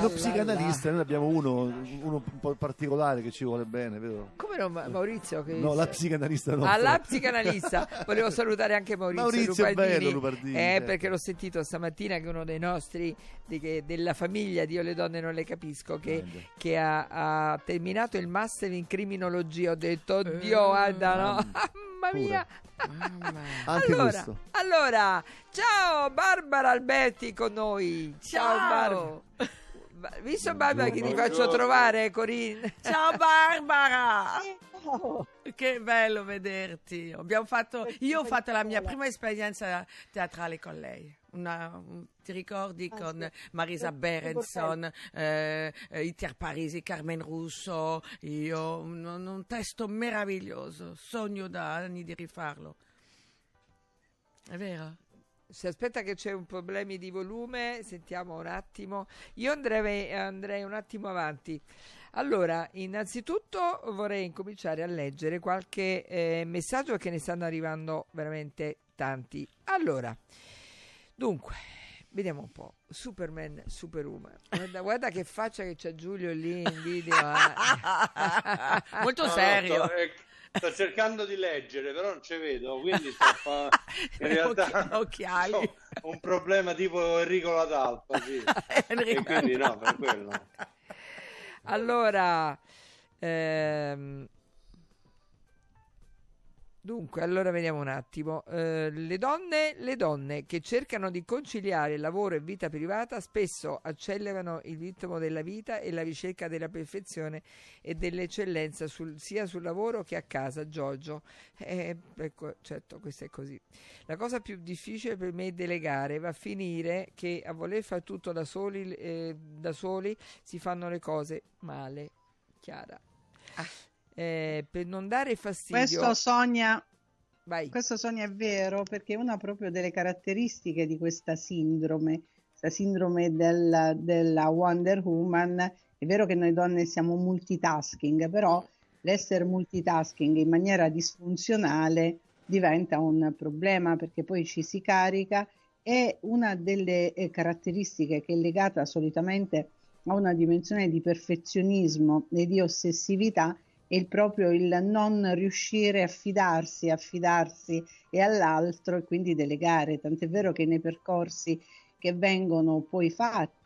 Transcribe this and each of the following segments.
Lo psicanalista, noi abbiamo uno, uno un po' particolare che ci vuole bene, vero? Come no, Ma- Maurizio? Che No, la psicanalista no. Ah, la psicanalista. Volevo salutare anche Maurizio, Maurizio è Lupardini. bello, Lupardini, Eh, certo. perché l'ho sentito stamattina che uno dei nostri, di che- della famiglia di Io le donne non le capisco, che, che ha, ha terminato il master in criminologia. Ho detto, oddio, guarda, no? Mamma mia. Anche allora, allora, ciao Barbara Alberti con noi. Ciao, Ciao. Barbara. Ba- Visto Barbara che ti faccio trovare, Corinne? Ciao Barbara! Che bello vederti. Abbiamo fatto, io ho fatto la mia prima esperienza teatrale con lei. Una- un- ti ricordi con Marisa Berenson, eh, Iter Parisi, Carmen Russo, io, un, un testo meraviglioso, sogno da anni di rifarlo. È vero? Si aspetta che c'è un problema di volume, sentiamo un attimo. Io andrei, andrei un attimo avanti. Allora, innanzitutto vorrei incominciare a leggere qualche eh, messaggio perché ne stanno arrivando veramente tanti. Allora, dunque, vediamo un po'. Superman, Superwoman. Guarda, guarda che faccia che c'ha Giulio lì in video. eh. Molto No, no, serio. sto, eh, sto cercando di leggere, però non ci vedo, quindi sto fa- in realtà Occhi- occhiali. ho un problema tipo Enrico La Talpa, sì. e Enrico quindi no, per quello. Allora, ehm, dunque, allora vediamo un attimo. Eh, le donne, le donne che cercano di conciliare lavoro e vita privata spesso accelerano il ritmo della vita e la ricerca della perfezione e dell'eccellenza sul- sia sul lavoro che a casa, Giorgio. Eh, ecco, certo, questo è così. La cosa più difficile per me è delegare, va a finire che a voler fare tutto da soli, eh, da soli si fanno le cose male. Chiara. Eh, per non dare fastidio, Questo Sonia, vai. questo Sonia è vero perché una proprio delle caratteristiche di questa sindrome, questa sindrome della, della Wonder Woman, è vero che noi donne siamo multitasking, però l'essere multitasking in maniera disfunzionale diventa un problema perché poi ci si carica e una delle eh, caratteristiche che è legata solitamente a una dimensione di perfezionismo e di ossessività il proprio il non riuscire a fidarsi, affidarsi e all'altro e quindi delegare. Tant'è vero che nei percorsi che vengono poi fatti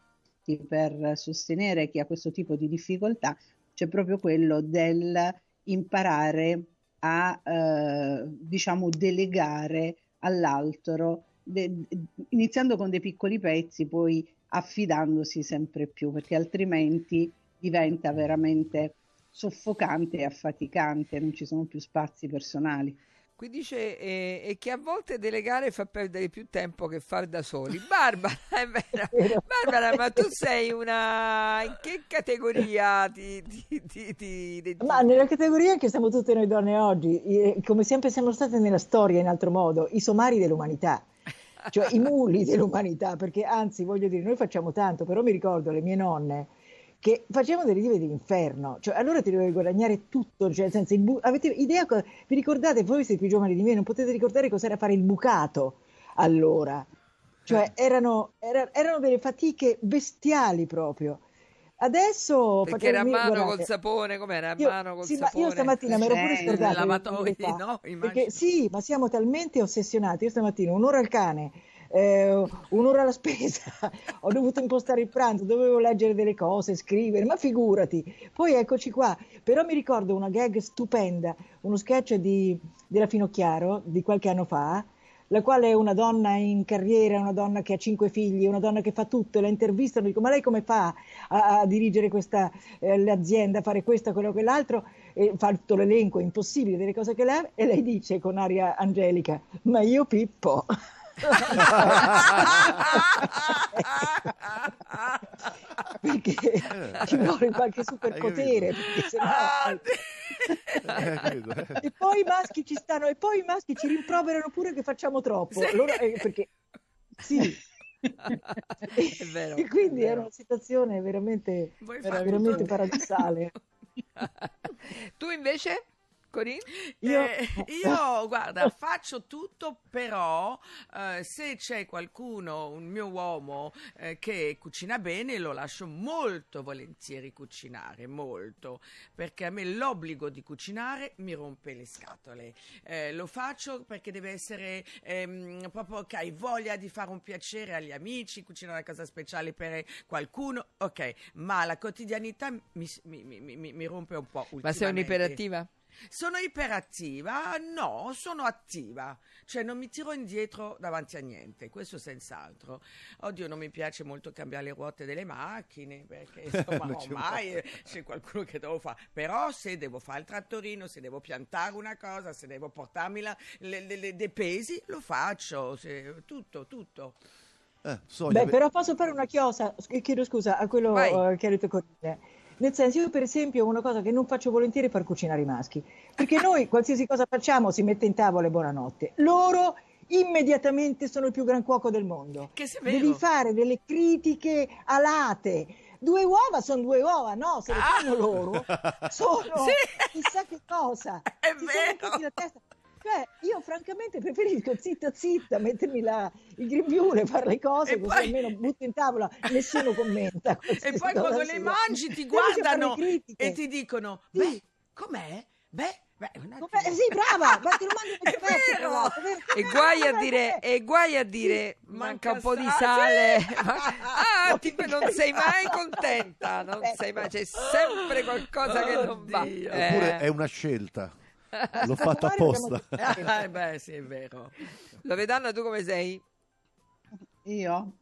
per sostenere chi ha questo tipo di difficoltà c'è proprio quello del imparare a eh, diciamo delegare all'altro de- iniziando con dei piccoli pezzi poi affidandosi sempre più perché altrimenti diventa veramente soffocante e affaticante, non ci sono più spazi personali. Qui dice eh, e che a volte delegare fa perdere più tempo che far da soli. Barbara, è vero. Barbara, ma tu sei una... in che categoria ti, ti, ti? Ma nella categoria che siamo tutte noi donne oggi, come sempre siamo state nella storia in altro modo, i somari dell'umanità, cioè i muli dell'umanità, perché anzi voglio dire, noi facciamo tanto, però mi ricordo le mie nonne che facevano delle rive dell'inferno, cioè allora ti dovevi guadagnare tutto, cioè nel senso, il bu- avete idea, co- vi ricordate, voi siete più giovani di me, non potete ricordare cos'era fare il bucato allora, cioè erano, era- erano delle fatiche bestiali proprio. Adesso Perché era a mano guardate, col sapone, com'era? A io- mano col sì, sapone. io stamattina mi ero pure Sì, scordata. no, immagino. Perché sì, ma siamo talmente ossessionati. Io stamattina un'ora al cane, eh, un'ora alla spesa, ho dovuto impostare il pranzo, dovevo leggere delle cose, scrivere, ma figurati. Poi eccoci qua. Però mi ricordo una gag stupenda, uno sketch di, della Finocchiaro di qualche anno fa, la quale è una donna in carriera, una donna che ha cinque figli, una donna che fa tutto, la intervistano, dico ma lei come fa a, a dirigere questa eh, l'azienda, a fare questo, quello, quell'altro, e fa tutto l'elenco, impossibile delle cose che lei e lei dice con aria angelica, ma io Pippo. perché ci vuole qualche superpotere, sennò- Ah, Eh, eh. e poi i maschi ci stanno, e poi i maschi ci rimproverano pure che facciamo troppo. Sì. Allora, eh, perché sì. È vero, e quindi è era una situazione veramente, veramente paradossale. tu invece? Corinne? Io- Eh, io, guarda, faccio tutto, però eh, se c'è qualcuno, un mio uomo, eh, che cucina bene, lo lascio molto volentieri cucinare, molto, perché a me l'obbligo di cucinare mi rompe le scatole. Eh, lo faccio perché deve essere ehm, proprio che hai voglia di fare un piacere agli amici, cucinare una cosa speciale per qualcuno, ok, ma la quotidianità mi, mi- mi- mi- mi rompe un po'. Ma sei un'iperattiva? Sono iperattiva? No, sono attiva, cioè non mi tiro indietro davanti a niente, questo senz'altro. Oddio, non mi piace molto cambiare le ruote delle macchine, perché insomma ormai eh, c'è qualcuno che devo fare. Però se devo fare il trattorino, se devo piantare una cosa, se devo portarmi la- le- le- le- dei pesi, lo faccio, se- tutto, tutto. Eh, Beh, però posso fare una chiosa, chiedo scusa a quello Vai. eh, che ha detto Corinne. Nel senso, io per esempio una cosa che non faccio volentieri è far cucinare i maschi, perché noi qualsiasi cosa facciamo si mette in tavola e buonanotte. Loro immediatamente sono il più gran cuoco del mondo. Che se vero. Devi fare delle critiche alate. Due uova sono due uova, no, se le Ah. fanno loro sono Sì. chissà che cosa. È Ti vero. Cioè, io francamente preferisco zitta zitta, mettermi la, il grembiule, fare le cose, E così poi- almeno butto in tavola, nessuno commenta. E poi quando le mangi ti guardano e ti dicono, Sì. beh, com'è? Beh, beh, un attimo. Com'è? Sì, brava, ma te lo mando È in pezzo? E guai a dire, e guai a dire manca, Manca un po' di sale. sale. ah, tipo, non sei mai contenta, non Eh. sei mai, c'è sempre qualcosa che non va. Oddio. Oppure Eh, è una scelta. L'ho fatta abbiamo apposta. Ah, beh, sì, è vero. Loredana, tu come sei? Io?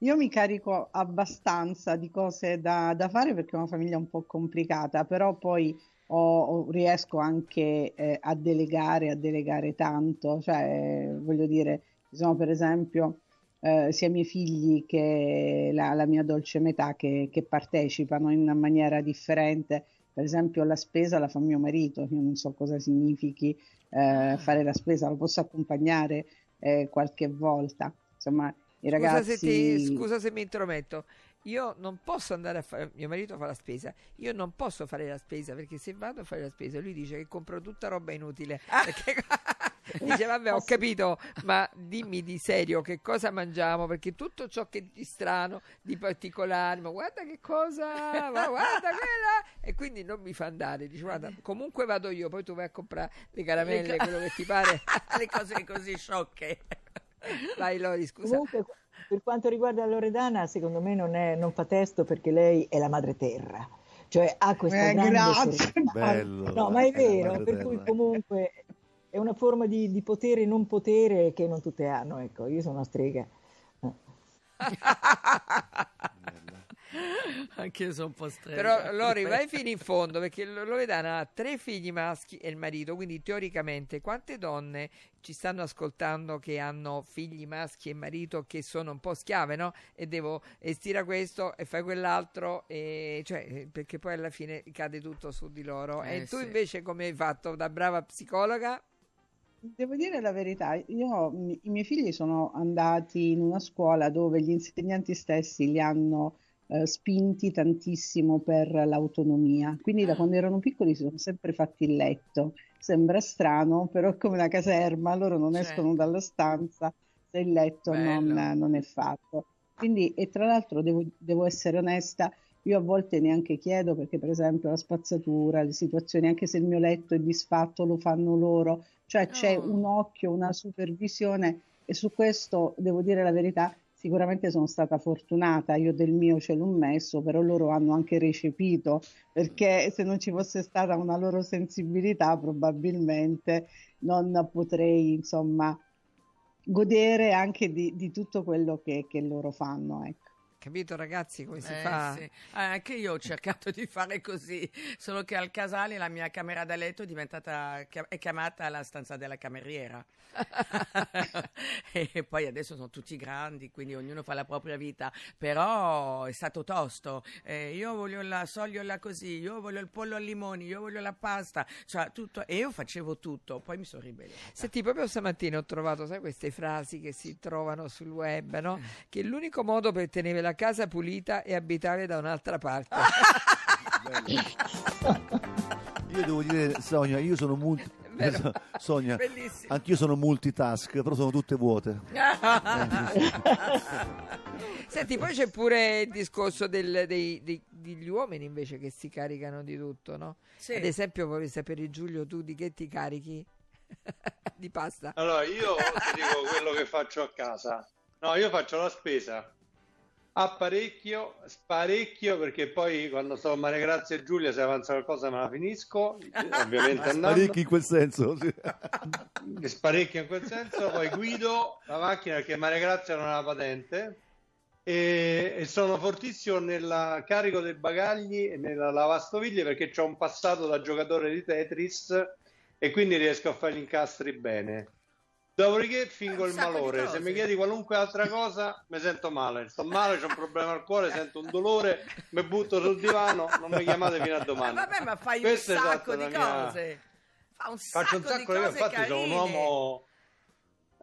Io mi carico abbastanza di cose da, da fare perché è una famiglia un po' complicata, però poi ho- ho- riesco anche eh, a delegare, a delegare tanto, cioè voglio dire, ci sono per esempio eh, sia i miei figli che la, la mia dolce metà che, che partecipano in maniera differente. Per esempio la spesa la fa mio marito, io non so cosa significhi eh, fare la spesa, lo posso accompagnare eh, qualche volta. Insomma, i Scusa ragazzi... se, ti- scusa se mi intrometto. Io non posso andare a fare, mio marito fa la spesa, io non posso fare la spesa perché se vado a fare la spesa lui dice che compro tutta roba inutile. Perché dice vabbè ho capito, ma dimmi di serio che cosa mangiamo perché tutto ciò che è di strano, di particolare, ma guarda che cosa, ma guarda quella e quindi non mi fa andare. Dice guarda comunque vado io, poi tu vai a comprare le caramelle, Le ca- quello che ti pare. Le cose così sciocche. Vai Lori, scusa. Comunque, per quanto riguarda Loredana, secondo me non, è- non fa testo perché lei è la madre terra, cioè ha questa Eh, grande. Bello. No, ma è Eh, la vero, per cui comunque è una forma di, di potere e non potere che non tutte hanno. Ecco, io sono una strega. Anche io sono un po' stretta. Però Lori vai fino in fondo perché Lo- Loredana ha tre figli maschi e il marito, quindi teoricamente quante donne ci stanno ascoltando che hanno figli maschi e marito che sono un po' schiave, no? E devo e stira questo e fai quell'altro e cioè perché poi alla fine cade tutto su di loro. Eh, e tu sì. invece come hai fatto da brava psicologa? Devo dire la verità, io, i miei figli sono andati in una scuola dove gli insegnanti stessi li hanno eh, spinti tantissimo per l'autonomia, quindi da quando erano piccoli si sono sempre fatti il letto. Sembra strano, però è come una caserma, loro non Certo. escono dalla stanza se il letto non, non è fatto. Quindi, e tra l'altro devo, devo essere onesta, io a volte neanche chiedo perché per esempio la spazzatura, le situazioni, anche se il mio letto è disfatto, lo fanno loro, cioè c'è un occhio, una supervisione e su questo devo dire la verità, sicuramente sono stata fortunata, io del mio ce l'ho messo, però loro hanno anche recepito, perché se non ci fosse stata una loro sensibilità probabilmente non potrei insomma godere anche di, di tutto quello che, che loro fanno. Ecco. Capito ragazzi come si Eh, fa? sì. Eh, anche io ho cercato di fare così, solo che al casale la mia camera da letto è diventata è chiamata la stanza della cameriera. e poi adesso sono tutti grandi, quindi ognuno fa la propria vita, però è stato tosto. Eh, io voglio la sogliola così, io voglio il pollo al limone, io voglio la pasta, cioè tutto e io facevo tutto, poi mi sono ribellata. Senti, proprio stamattina ho trovato, sai, queste frasi che si trovano sul web, no? Che l'unico modo per tenere la casa pulita è abitare da un'altra parte. Io devo dire, Sonia, io sono multi... Vero. Sonia, Bellissimo. anch'io sono multitask, però sono tutte vuote. Senti, poi c'è pure il discorso del- dei- dei- degli uomini invece che si caricano di tutto, no? Sì. Ad esempio, vorrei sapere, Giulio, tu di che ti carichi? di pasta? Allora, io ti dico quello che faccio a casa. No, io faccio la spesa. Apparecchio, sparecchio, perché poi quando sto a Maria Grazia e Giulia, se avanza qualcosa me la finisco, ovviamente andando. Parecchi in quel senso. sì. Sparecchio in quel senso, poi guido la macchina perché Maria Grazia non ha la patente e, e sono fortissimo nel carico dei bagagli e nella lavastoviglie perché ho un passato da giocatore di Tetris e quindi riesco a fare gli incastri bene. Dopodiché fingo il malore, se mi chiedi qualunque altra cosa mi sento male, sto male, ho un problema al cuore, sento un dolore, mi butto sul divano, non mi chiamate fino a Ma domani. vabbè, ma fai Questo è un sacco di mia- cose. Fa un sacco, Faccio un sacco di cose, infatti sono un carine. uomo...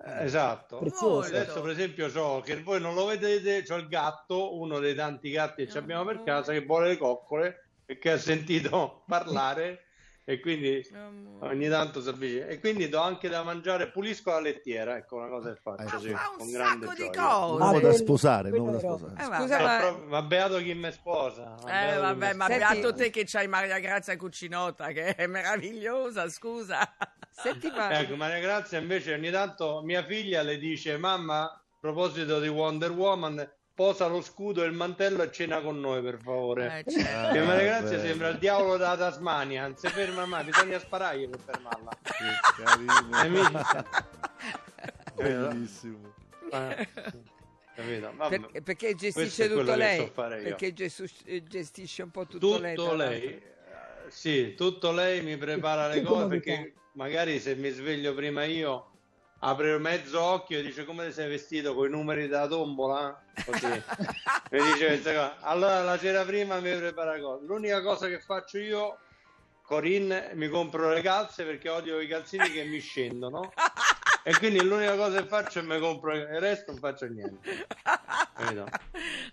Eh, Esatto. Prezioso. Adesso per esempio c'ho, che voi non lo vedete, c'ho il gatto, uno dei tanti gatti che ci abbiamo per casa, che vuole le coccole e che ha sentito parlare e quindi Amore. ogni tanto si avvicina. E quindi do anche da mangiare, pulisco la lettiera, ecco una cosa che faccio, Eh, sì, fa un sacco di cose. Un uomo da sposare, uomo da sposare. Scusa, Eh. Eh, ma- proprio- ma beato chi mi sposa. ma Eh vabbè, mi ma Senti- beato te che c'hai Maria Grazia Cucinotta che è meravigliosa, scusa. Senti, ma... Ecco, Maria Grazia invece ogni tanto mia figlia le dice mamma, a proposito di Wonder Woman, posa lo scudo e il mantello e cena con noi per favore. Eh, certo. Che Ah, Maria Grazia bello. sembra il diavolo della Tasmania, non si ferma mai, bisogna sparargli per fermarla. Che carino. Bellissimo. Eh. Per- perché gestisce tutto lei? Perché eh, gestisce un po' tutto, lei. tutto lei, l'altro. eh, sì, tutto lei mi prepara le cose perché magari se mi sveglio prima io apre mezzo occhio e dice come ti sei vestito con i numeri della tombola? Così. mi dice. Allora la sera prima mi prepara cose. L'unica cosa che faccio io, Corinne, mi compro le calze perché odio i calzini che mi scendono. E quindi l'unica cosa che faccio è mi compro il resto non faccio niente. Capito?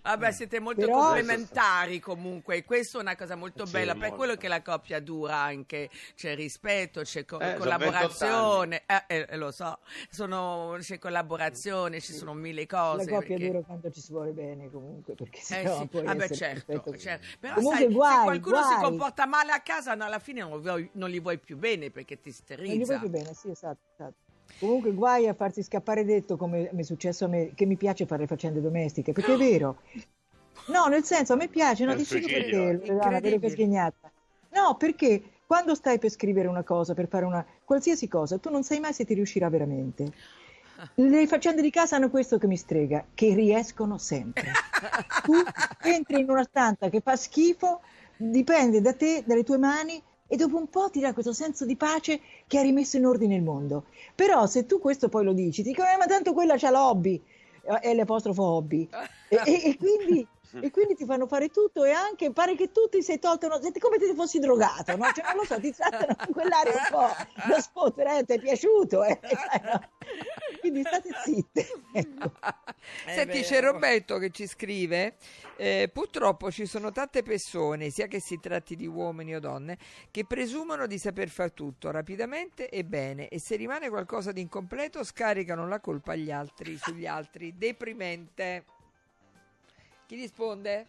Vabbè, siete molto Però- complementari comunque, e questa è una cosa molto Sì, bella, per molto. quello che la coppia dura anche, c'è rispetto, c'è co- Eh, sono collaborazione, eh, eh, lo so, sono- c'è collaborazione, ci sono mille cose. La coppia perché- dura quando ci si vuole bene comunque, perché Eh sennò sì, puoi vabbè, essere certo, perfetto. certo. Però Comunque sai, guai, se qualcuno si guai. comporta male a casa, no, alla fine non, vuoi- non gli vuoi più bene perché ti Non gli sterilizza. vuoi più bene, sì, esatto, esatto. Comunque guai a farsi scappare detto come mi è successo a me, che mi piace fare le faccende domestiche, perché è vero. No, nel senso, a me piace, no, suicidio, perché, che Incredibile. sghignata. No, perché quando stai per scrivere una cosa, per fare una qualsiasi cosa, tu non sai mai se ti riuscirà veramente. Le faccende di casa hanno questo che mi strega, che riescono sempre. Tu entri in una stanza che fa schifo, dipende da te, dalle tue mani e dopo un po' ti dà questo senso di pace che ha rimesso in ordine il mondo. Però se tu questo poi lo dici, ti dicono, "Eh, ma tanto quella c'ha l'hobby, eh, è l'apostrofo hobby. E, e- e quindi, e quindi ti fanno fare tutto e anche pare che tu ti sei tolto, no? Come se ti fossi drogato, no? Cioè, non lo so, ti trattano con quell'aria un po' da sfottere, eh, ti è piaciuto, eh? Quindi state zitte. Ecco. Senti, vero. c'è Roberto che ci scrive: eh, Purtroppo ci sono tante persone, sia che si tratti di uomini o donne, che presumono di saper far tutto rapidamente e bene, e se rimane qualcosa di incompleto, scaricano la colpa agli altri, sugli altri. Deprimente. Chi risponde?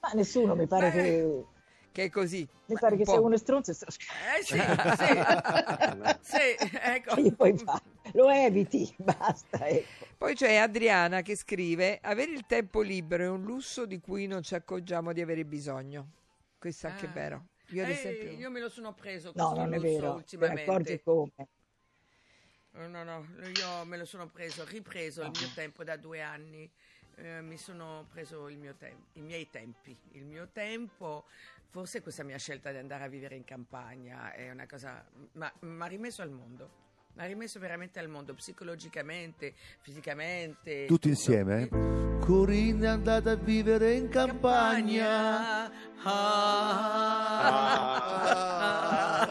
Ma nessuno mi pare Beh. che, Che è così. mi pare che po'. sia uno stronzo e stronzo. Eh sì, sì, sì, ecco. Che gli puoi fare? Lo eviti, basta. Ecco. Poi c'è Adriana che scrive: Avere il tempo libero è un lusso di cui non ci accorgiamo di avere bisogno. Questo è anche Ah. vero. Io, ad Eh, esempio, io me lo sono preso No, questo non è lusso vero, te ultimamente. accorgi come. No, no, io me lo sono preso, ripreso il mio tempo da due anni. Eh, mi sono preso il mio tem- i miei tempi, il mio tempo. Forse questa mia scelta di andare a vivere in campagna è una cosa. Ma mi ha rimesso al mondo. Mi ha rimesso veramente al mondo, psicologicamente, fisicamente. Tutti tutto. insieme, eh? Corinne è andata a vivere in campagna. Ah.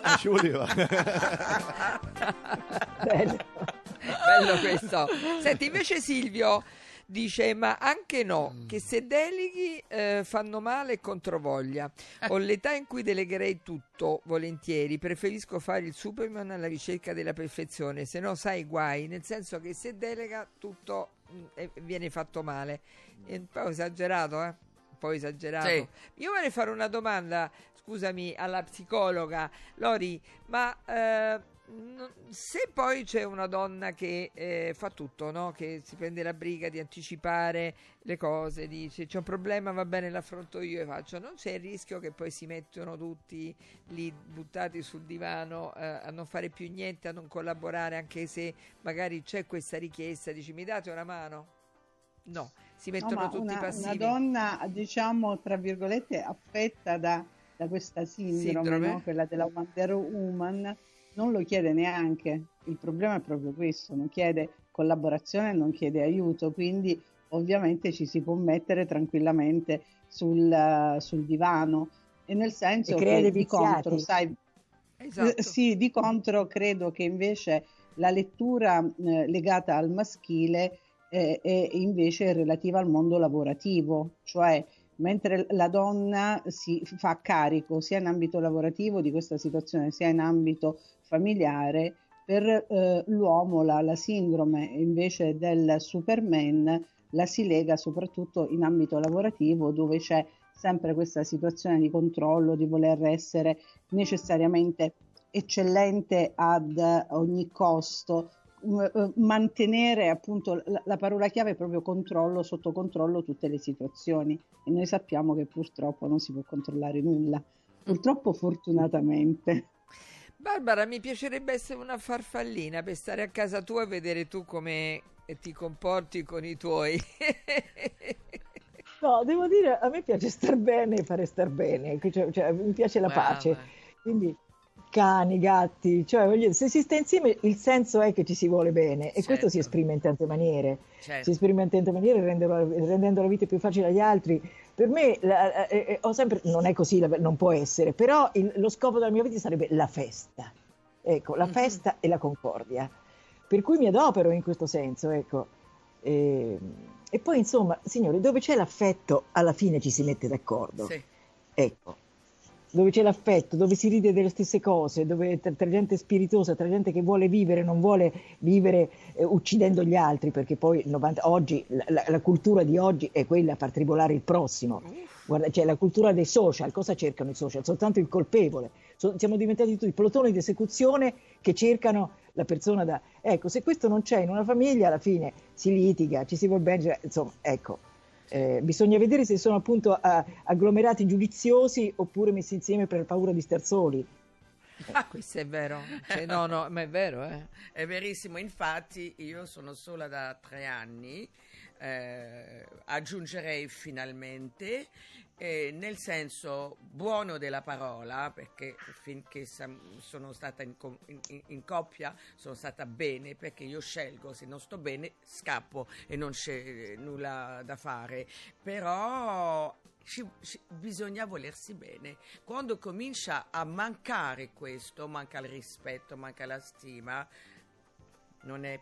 Ah, ci voleva. Bello. bello questo. Senti, invece Silvio Dice, ma anche no, Mm. che se deleghi eh, fanno male e controvoglia. Ho l'età in cui delegherei tutto, volentieri. Preferisco fare il Superman alla ricerca della perfezione, se no sai guai, nel senso che se delega tutto eh, viene fatto male. È un po' esagerato, eh? Un po' esagerato. Sì. Io vorrei fare una domanda, scusami, alla psicologa. Lori, ma eh, se poi c'è una donna che eh, fa tutto, no? che si prende la briga di anticipare le cose, dice c'è un problema, va bene, l'affronto io e faccio, non c'è il rischio che poi si mettono tutti lì buttati sul divano eh, a non fare più niente, a non collaborare, anche se magari c'è questa richiesta, dici mi date una mano? No, si No, mettono ma tutti una, passivi. una donna, diciamo, tra virgolette, affetta da, da questa sindrome, Sindrome? no? quella della Wonder Woman, non lo chiede neanche. Il problema è proprio questo, non chiede collaborazione, non chiede aiuto, quindi ovviamente ci si può mettere tranquillamente sul, sul divano. E nel senso E che di viziati. contro, sai, Esatto. eh, sì, di contro credo che invece la lettura eh, legata al maschile eh, è invece relativa al mondo lavorativo, cioè mentre la donna si fa carico sia in ambito lavorativo di questa situazione, sia in ambito familiare, per eh, l'uomo la, la sindrome invece del Superman la si lega soprattutto in ambito lavorativo dove c'è sempre questa situazione di controllo, di voler essere necessariamente eccellente ad ogni costo, m- eh, mantenere appunto la, la parola chiave è proprio controllo, sotto controllo tutte le situazioni e noi sappiamo che purtroppo non si può controllare nulla, purtroppo fortunatamente. Barbara, mi piacerebbe essere una farfallina per stare a casa tua e vedere tu come ti comporti con i tuoi. No, devo dire, a me piace star bene e fare star bene, cioè, cioè, mi piace la Brava. pace. Quindi cani, gatti, cioè voglio dire, se si sta insieme il senso è che ci si vuole bene e questo si Certo. esprime in tante maniere. Certo. Si esprime in tante maniere rendendo, rendendo la vita più facile agli altri. Per me la- eh, eh, ho sempre, non è così, la- non può essere, però il- lo scopo della mia vita sarebbe la festa. Ecco, la Mhm. festa e la concordia. Per cui mi adopero in questo senso, ecco. E, e poi insomma, signori, dove c'è l'affetto, alla fine ci si mette d'accordo. Sì. Ecco, dove c'è l'affetto, dove si ride delle stesse cose, dove tra, tra gente spiritosa, tra gente che vuole vivere, non vuole vivere eh, uccidendo gli altri, perché poi il 90 oggi, la, la- cultura di oggi è quella per tribolare il prossimo. Guarda, c'è la cultura dei social, cosa cercano i social? Soltanto il colpevole. So- siamo diventati tutti plotoni di esecuzione che cercano la persona da... Ecco, se questo non c'è in una famiglia, alla fine si litiga, ci si vuol bene, insomma, ecco. Eh, bisogna vedere se sono appunto a- agglomerati giudiziosi oppure messi insieme per paura di star soli. Questo è vero. Cioè, no, no, ma è vero, eh. È verissimo, infatti io sono sola da tre anni, eh, aggiungerei finalmente, eh, nel senso buono della parola, perché finché sono stata in, in- in- coppia sono stata bene, perché io scelgo, se non sto bene scappo e non c'è nulla da fare, però ci- ci- bisogna volersi bene. Quando comincia a mancare questo, manca il rispetto, manca la stima, non è,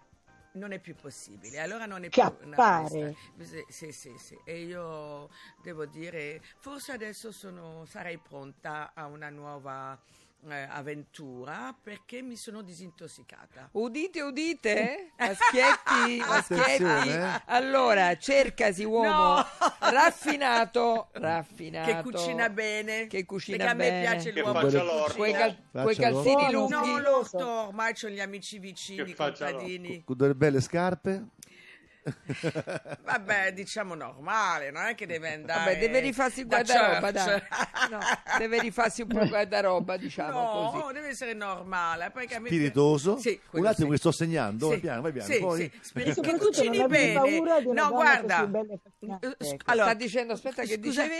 non è più possibile. Allora non è più una Scappare. festa. Sì, sì, sì, sì. E io devo dire, forse adesso sono, sarei pronta a una nuova eh, avventura perché mi sono disintossicata. Udite, udite, Maschietti, Maschietti. Attenzione, eh. Allora, cercasi uomo No! raffinato, raffinato. Che cucina bene. Che cucina perché a me bene. piace Che l'uomo faccia che l'orto. Quei, cal- quei calzini lunghi. No, l'orto, ormai ho gli amici vicini, contadini. Con delle belle scarpe. Vabbè, diciamo normale, non è che deve andare. Vabbè, deve rifarsi il da guardaroba, dai. church. No, deve rifarsi un po' il guardaroba, diciamo No, così. deve essere normale. A me- Spiritoso. Sì, Un attimo sì. che sto segnando. Sì, Vai piano, vai piano. sì, poi... sì. E che soprattutto non bene. paura di una no, guarda. così bella e affascinante, Eh, ecco. Allora, Sta dicendo, aspetta, che scusa- dicevi?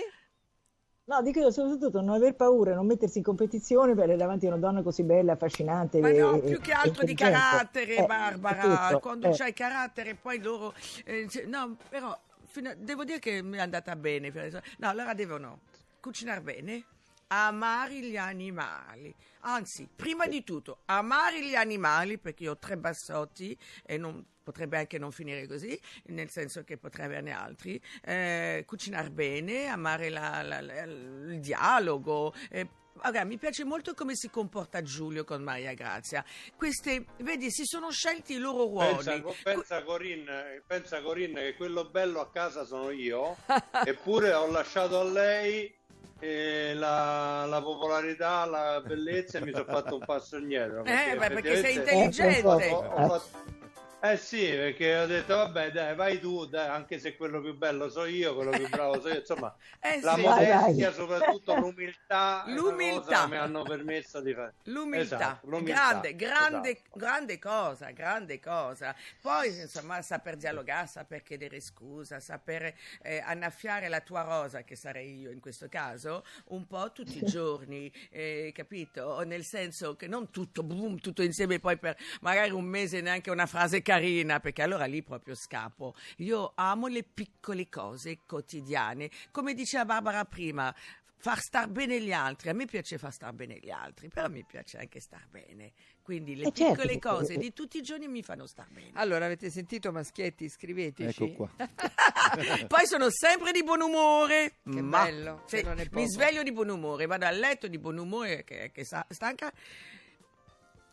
No, dico soprattutto non aver paura, non mettersi in competizione per davanti a una donna così bella, affascinante. Ma no, e- più che altro di carattere, Eh, Barbara. tutto, Quando eh. c'hai carattere, poi loro. eh, no, però a- devo dire che mi è andata bene. No, allora devono cucinare bene, amare gli animali. Anzi, prima di tutto, amare gli animali, perché io ho tre bassotti e non potrebbe anche non finire così, nel senso che potrei averne altri, eh, cucinare bene, amare la- la- la- il dialogo. eh, Guarda, mi piace molto come si comporta Giulio con Maria Grazia. Queste, vedi, si sono scelti i loro ruoli. Pensa, pensa, Corinne, pensa Corinne che quello bello a casa sono io, eppure ho lasciato a lei eh, la, la popolarità, la bellezza e mi sono fatto un passo indietro. Eh, beh, perché sei intelligente. ho- ho fatto- Eh sì, perché ho detto vabbè dai vai tu, dai, anche se quello più bello so io, quello più bravo so io, insomma Eh la sì. Modestia, vai. soprattutto l'umiltà, L'umiltà. che mi hanno permesso di fare. L'umiltà, Esatto, l'umiltà, grande, grande, esatto. grande cosa, grande cosa. Poi, insomma, saper dialogare, saper chiedere scusa, saper eh, annaffiare la tua rosa, che sarei io in questo caso, un po' tutti i giorni, eh, capito? Nel senso che non tutto, boom, tutto insieme, poi per magari un mese neanche una frase carina, perché allora lì proprio scappo. Io amo le piccole cose quotidiane. Come diceva Barbara prima, far star bene gli altri. A me piace far star bene gli altri, però mi piace anche star bene. Quindi le Eh, certo, piccole cose di tutti i giorni mi fanno star bene. Allora, avete sentito Maschietti? Scriveteci. Ecco qua. Poi sono sempre di buon umore. Che Ma- bello, se non è poco. mi sveglio di buon umore, vado a letto di buon umore, che, che sa- stanca.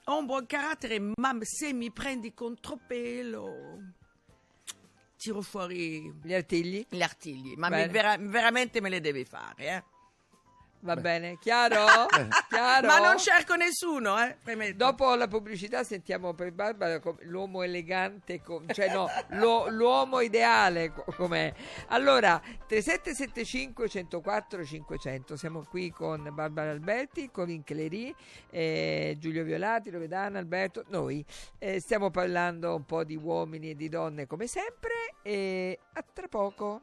Ho un buon carattere, ma se mi prendi contropelo, tiro fuori Gli artigli? gli artigli. Ma mi- vera- veramente me le devi fare, eh. Va bene, chiaro? chiaro? Ma non cerco nessuno, eh. premetto. Dopo la pubblicità sentiamo per Barbara l'uomo elegante, com- cioè no, lo- l'uomo ideale co- com'è. Allora, 3775 104 500, siamo qui con Barbara Alberti, Corinne Clery, eh, Giulio Violati, Loredana, Alberto, noi. Eh, stiamo parlando un po' di uomini e di donne come sempre e a tra poco.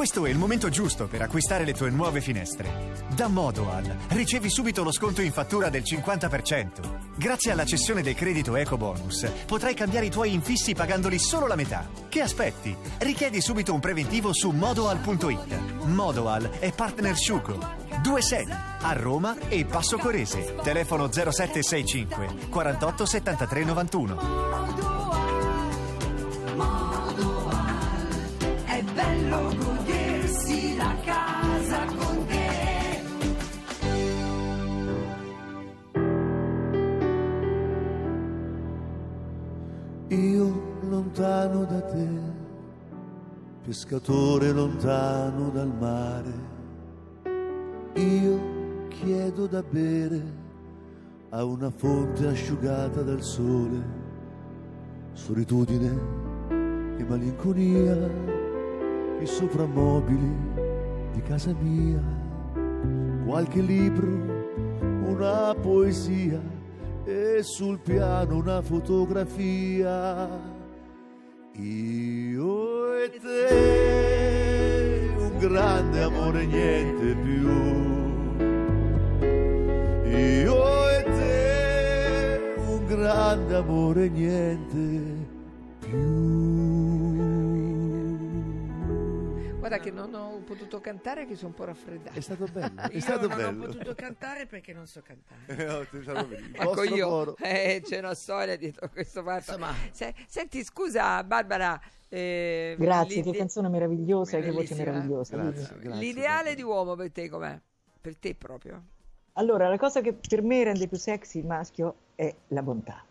Questo è il momento giusto per acquistare le tue nuove finestre. Da Modoal ricevi subito lo sconto in fattura del 50%. Grazie alla cessione del credito Eco Bonus potrai cambiare i tuoi infissi pagandoli solo la metà. Che aspetti? Richiedi subito un preventivo su modoal.it. Modoal è partner Sciuco. Due sedi a Roma e Passo Corese. Telefono 0765 48 73 91. Io lontano da te, pescatore lontano dal mare, io chiedo da bere a una fonte asciugata dal sole, solitudine e malinconia, i soprammobili di casa mia, qualche libro, una poesia e sul piano una fotografia. Io e te, un grande amore, niente più. Io e te, un grande amore, niente più. Guarda che non ho potuto cantare che sono un po' raffreddato. È stato bello, è Io stato non bello. ho potuto cantare perché non so cantare. No, Ecco io, eh, c'è una storia dietro questo fatto. Insomma. Se- senti, scusa Barbara. eh, Grazie, che canzone meravigliosa e che voce meravigliosa. Grazie, grazie. L'ideale di uomo per te com'è? Per te proprio? Allora, la cosa che per me rende più sexy il maschio è la bontà.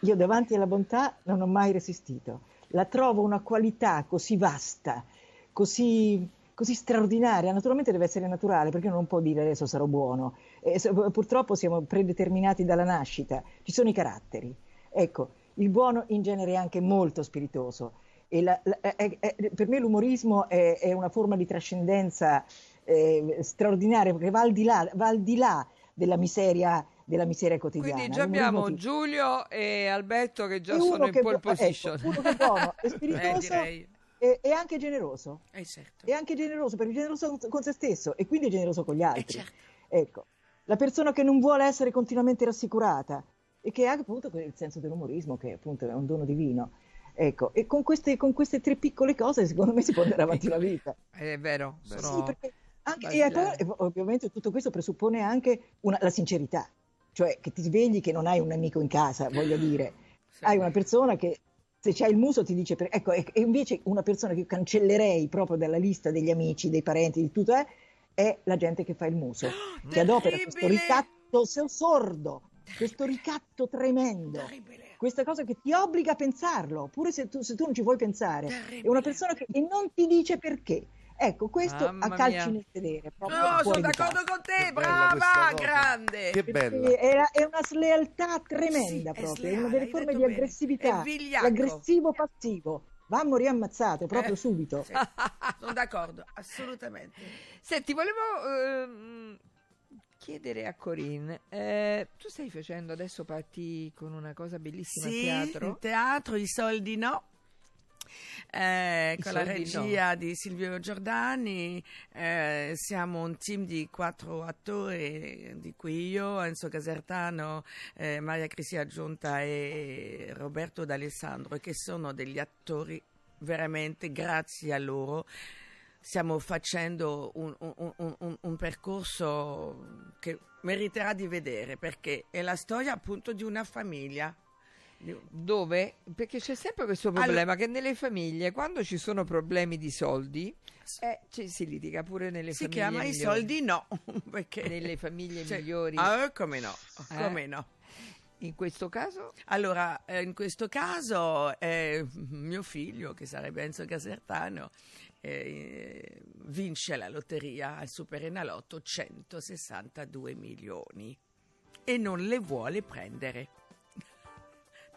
Io davanti alla bontà non ho mai resistito. La trovo una qualità così vasta, così, così straordinaria. Naturalmente deve essere naturale, perché non può dire adesso sarò buono. E se- purtroppo siamo predeterminati dalla nascita, ci sono i caratteri. Ecco, il buono in genere è anche molto spiritoso. E la- la- è- è- per me l'umorismo è, è una forma di trascendenza eh, straordinaria, perché va al di là, va al di là della miseria della miseria quotidiana. Quindi già abbiamo ti- Giulio e Alberto che già E sono in pole ecco, position. uno che è buono, è Eh, spiritoso direi. E, e anche generoso. Eh, certo. È anche generoso, perché è generoso con- se stesso e quindi è generoso con gli altri. certo. Ecco, la persona che non vuole essere continuamente rassicurata e che ha appunto quel senso dell'umorismo che appunto è un dono divino. Ecco, e con queste, con queste tre piccole cose secondo me si può andare avanti la vita. È vero, sono Sì, perché anche, e poi, ovviamente tutto questo presuppone anche una- la sincerità, cioè che ti svegli che non hai un amico in casa, voglio dire, hai una persona che se c'hai il muso ti dice, per- ecco, e, invece una persona che cancellerei proprio dalla lista degli amici, dei parenti, di tutto è, è la gente che fa il muso, che adopera questo terribile! ricatto so- sordo, questo ricatto tremendo, questa cosa che ti obbliga a pensarlo, pure se tu, se tu non ci vuoi pensare, è una persona che non ti dice perché. Ecco, questo Mamma a calci mia. nel sedere. proprio No, sono d'accordo con te, Che brava, grande. Che bella. È, è una slealtà tremenda Sì, è proprio, è sleale, una delle forme di bene. aggressività, l'aggressivo passivo. Va a morire ammazzato proprio Eh, subito. sì, sono d'accordo, assolutamente. Senti, volevo ehm, chiedere a Corinne, eh, tu stai facendo adesso parti con una cosa bellissima Sì, a teatro? in teatro i soldi no. Eh, con la soldi no. regia di Silvio Giordani eh, siamo un team di quattro attori di cui io, Enzo Casertano, eh, Maria Cristina Giunta e Roberto D'Alessandro che sono degli attori veramente grazie a loro stiamo facendo un- un- un- un percorso che meriterà di vedere perché è la storia appunto di una famiglia. Dove? Perché c'è sempre questo problema che nelle famiglie, quando ci sono problemi di soldi, eh, ci si litiga pure nelle Si famiglie chiama i migliori. soldi no, perché Nelle famiglie Cioè, migliori. ah, come no, Eh? come no. In questo caso? Allora, eh, in questo caso eh, mio figlio, che sarebbe Enzo Casertano, eh, vince la lotteria al Superenalotto 162 milioni e non le vuole prendere.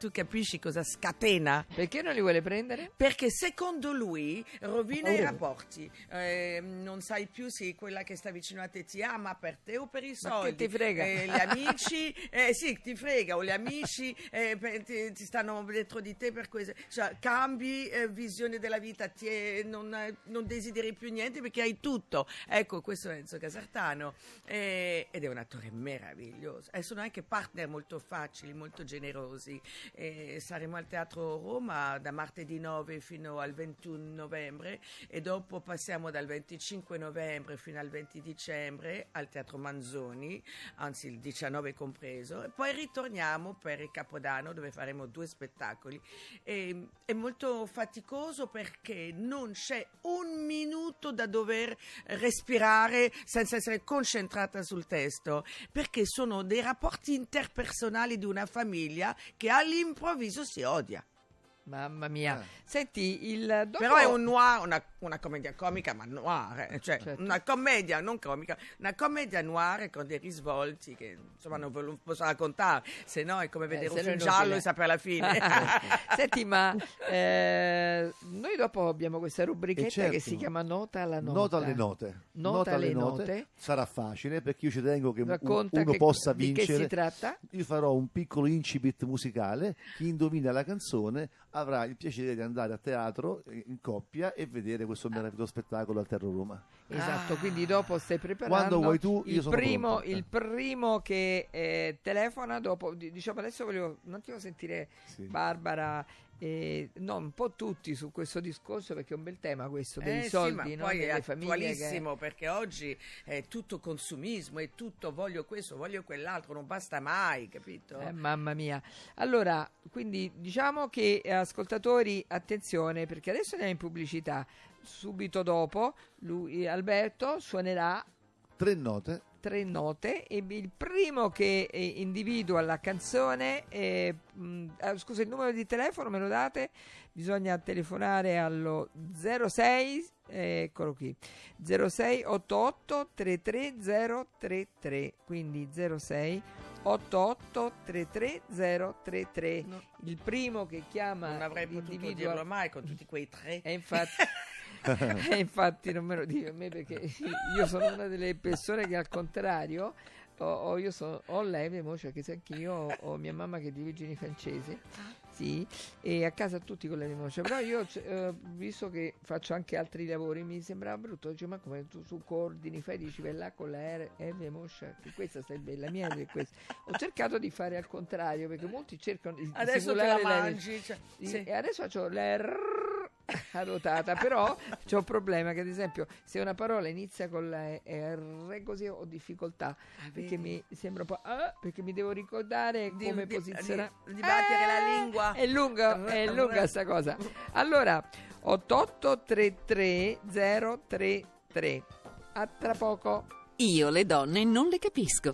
Tu capisci cosa scatena? Perché non li vuole prendere? Perché secondo lui rovina i paura. rapporti. Eh, non sai più se quella che sta vicino a te ti ama per te o per i Ma soldi. che ti frega? Eh, gli amici, eh, sì, ti frega, o gli amici eh, per- ti, ti stanno dietro di te per questo. Cioè, cambi eh, visione della vita, ti è- non, non desideri più niente perché hai tutto. Ecco, questo è Enzo Casartano eh, ed è un attore meraviglioso. E sono anche partner molto facili, molto generosi. Eh, saremo al Teatro Roma da martedì 9 fino al 21 novembre e dopo passiamo dal 25 novembre fino al 20 dicembre al Teatro Manzoni, anzi il 19 compreso, e poi ritorniamo per il Capodanno dove faremo due spettacoli. E, è molto faticoso perché non c'è un minuto da dover respirare senza essere concentrata sul testo, perché sono dei rapporti interpersonali di una famiglia che all'improvviso si odia. Mamma mia. Eh. Senti, il dopo... Però è un noir, una, una commedia comica, ma noir, eh, cioè Certo. una commedia, non comica, una commedia noir con dei risvolti che insomma non ve lo posso raccontare, se no è come vedere se un film giallo e sapere la fine. Senti, ma eh, noi dopo abbiamo questa rubrichetta certo. che si chiama Nota alla nota. Nota alle note. Nota alle note. Sarà facile perché io ci tengo che Racconta uno che- possa di che vincere. si tratta. Io farò un piccolo incipit musicale. Chi indovina la canzone avrà il piacere di andare a teatro eh, in coppia e vedere questo meraviglioso spettacolo al Terro Roma. Esatto, quindi dopo stai preparando Quando vuoi tu, io il, sono primo, pronto. il primo che eh, telefona dopo, di- diciamo adesso voglio un attimo sentire Sì. Barbara, eh, no, un po' tutti su questo discorso perché è un bel tema questo dei Eh sì, soldi ma no, poi è delle che- attualissimo perché oggi è tutto consumismo, è tutto voglio questo, voglio quell'altro, non basta mai, capito? Eh, mamma mia. Allora, quindi diciamo che eh, ascoltatori, attenzione perché adesso andiamo in pubblicità. Subito dopo, lui, Alberto suonerà Tre note. tre note e il primo che eh, individua la canzone, eh, mh, scusa il numero di telefono me lo date, bisogna telefonare allo 06, eh, eccolo qui, 0688 33033, quindi 06 88 33033. No. Il primo che chiama non avrei potuto dirlo mai con tutti quei tre. e infatti, e infatti non me lo dico a me perché io sono una delle persone che al contrario ho, ho- io so, ho lei, mo, cioè che se anch'io ho, ho mia mamma che è di origini francesi, sì, e a casa tutti con le moscia. Però io, c- eh, visto che faccio anche altri lavori, mi sembrava brutto. Dice, ma come tu su coordini, fai, dici, vai là con la R, Eve moscia, che questa stai bella, mia è questa. Ho cercato di fare al contrario, perché molti cercano di Adesso te la mangi. cioè, sì. E adesso faccio l'R arrotata, però c'è un problema che ad esempio se una parola inizia con la R così ho difficoltà perché mi sembra un po' ah, perché mi devo ricordare Di- come di- posizionare di- di battere la Eh, lingua. È lunga, è lunga sta cosa. Allora 8833033 a tra poco. Io le donne non le capisco.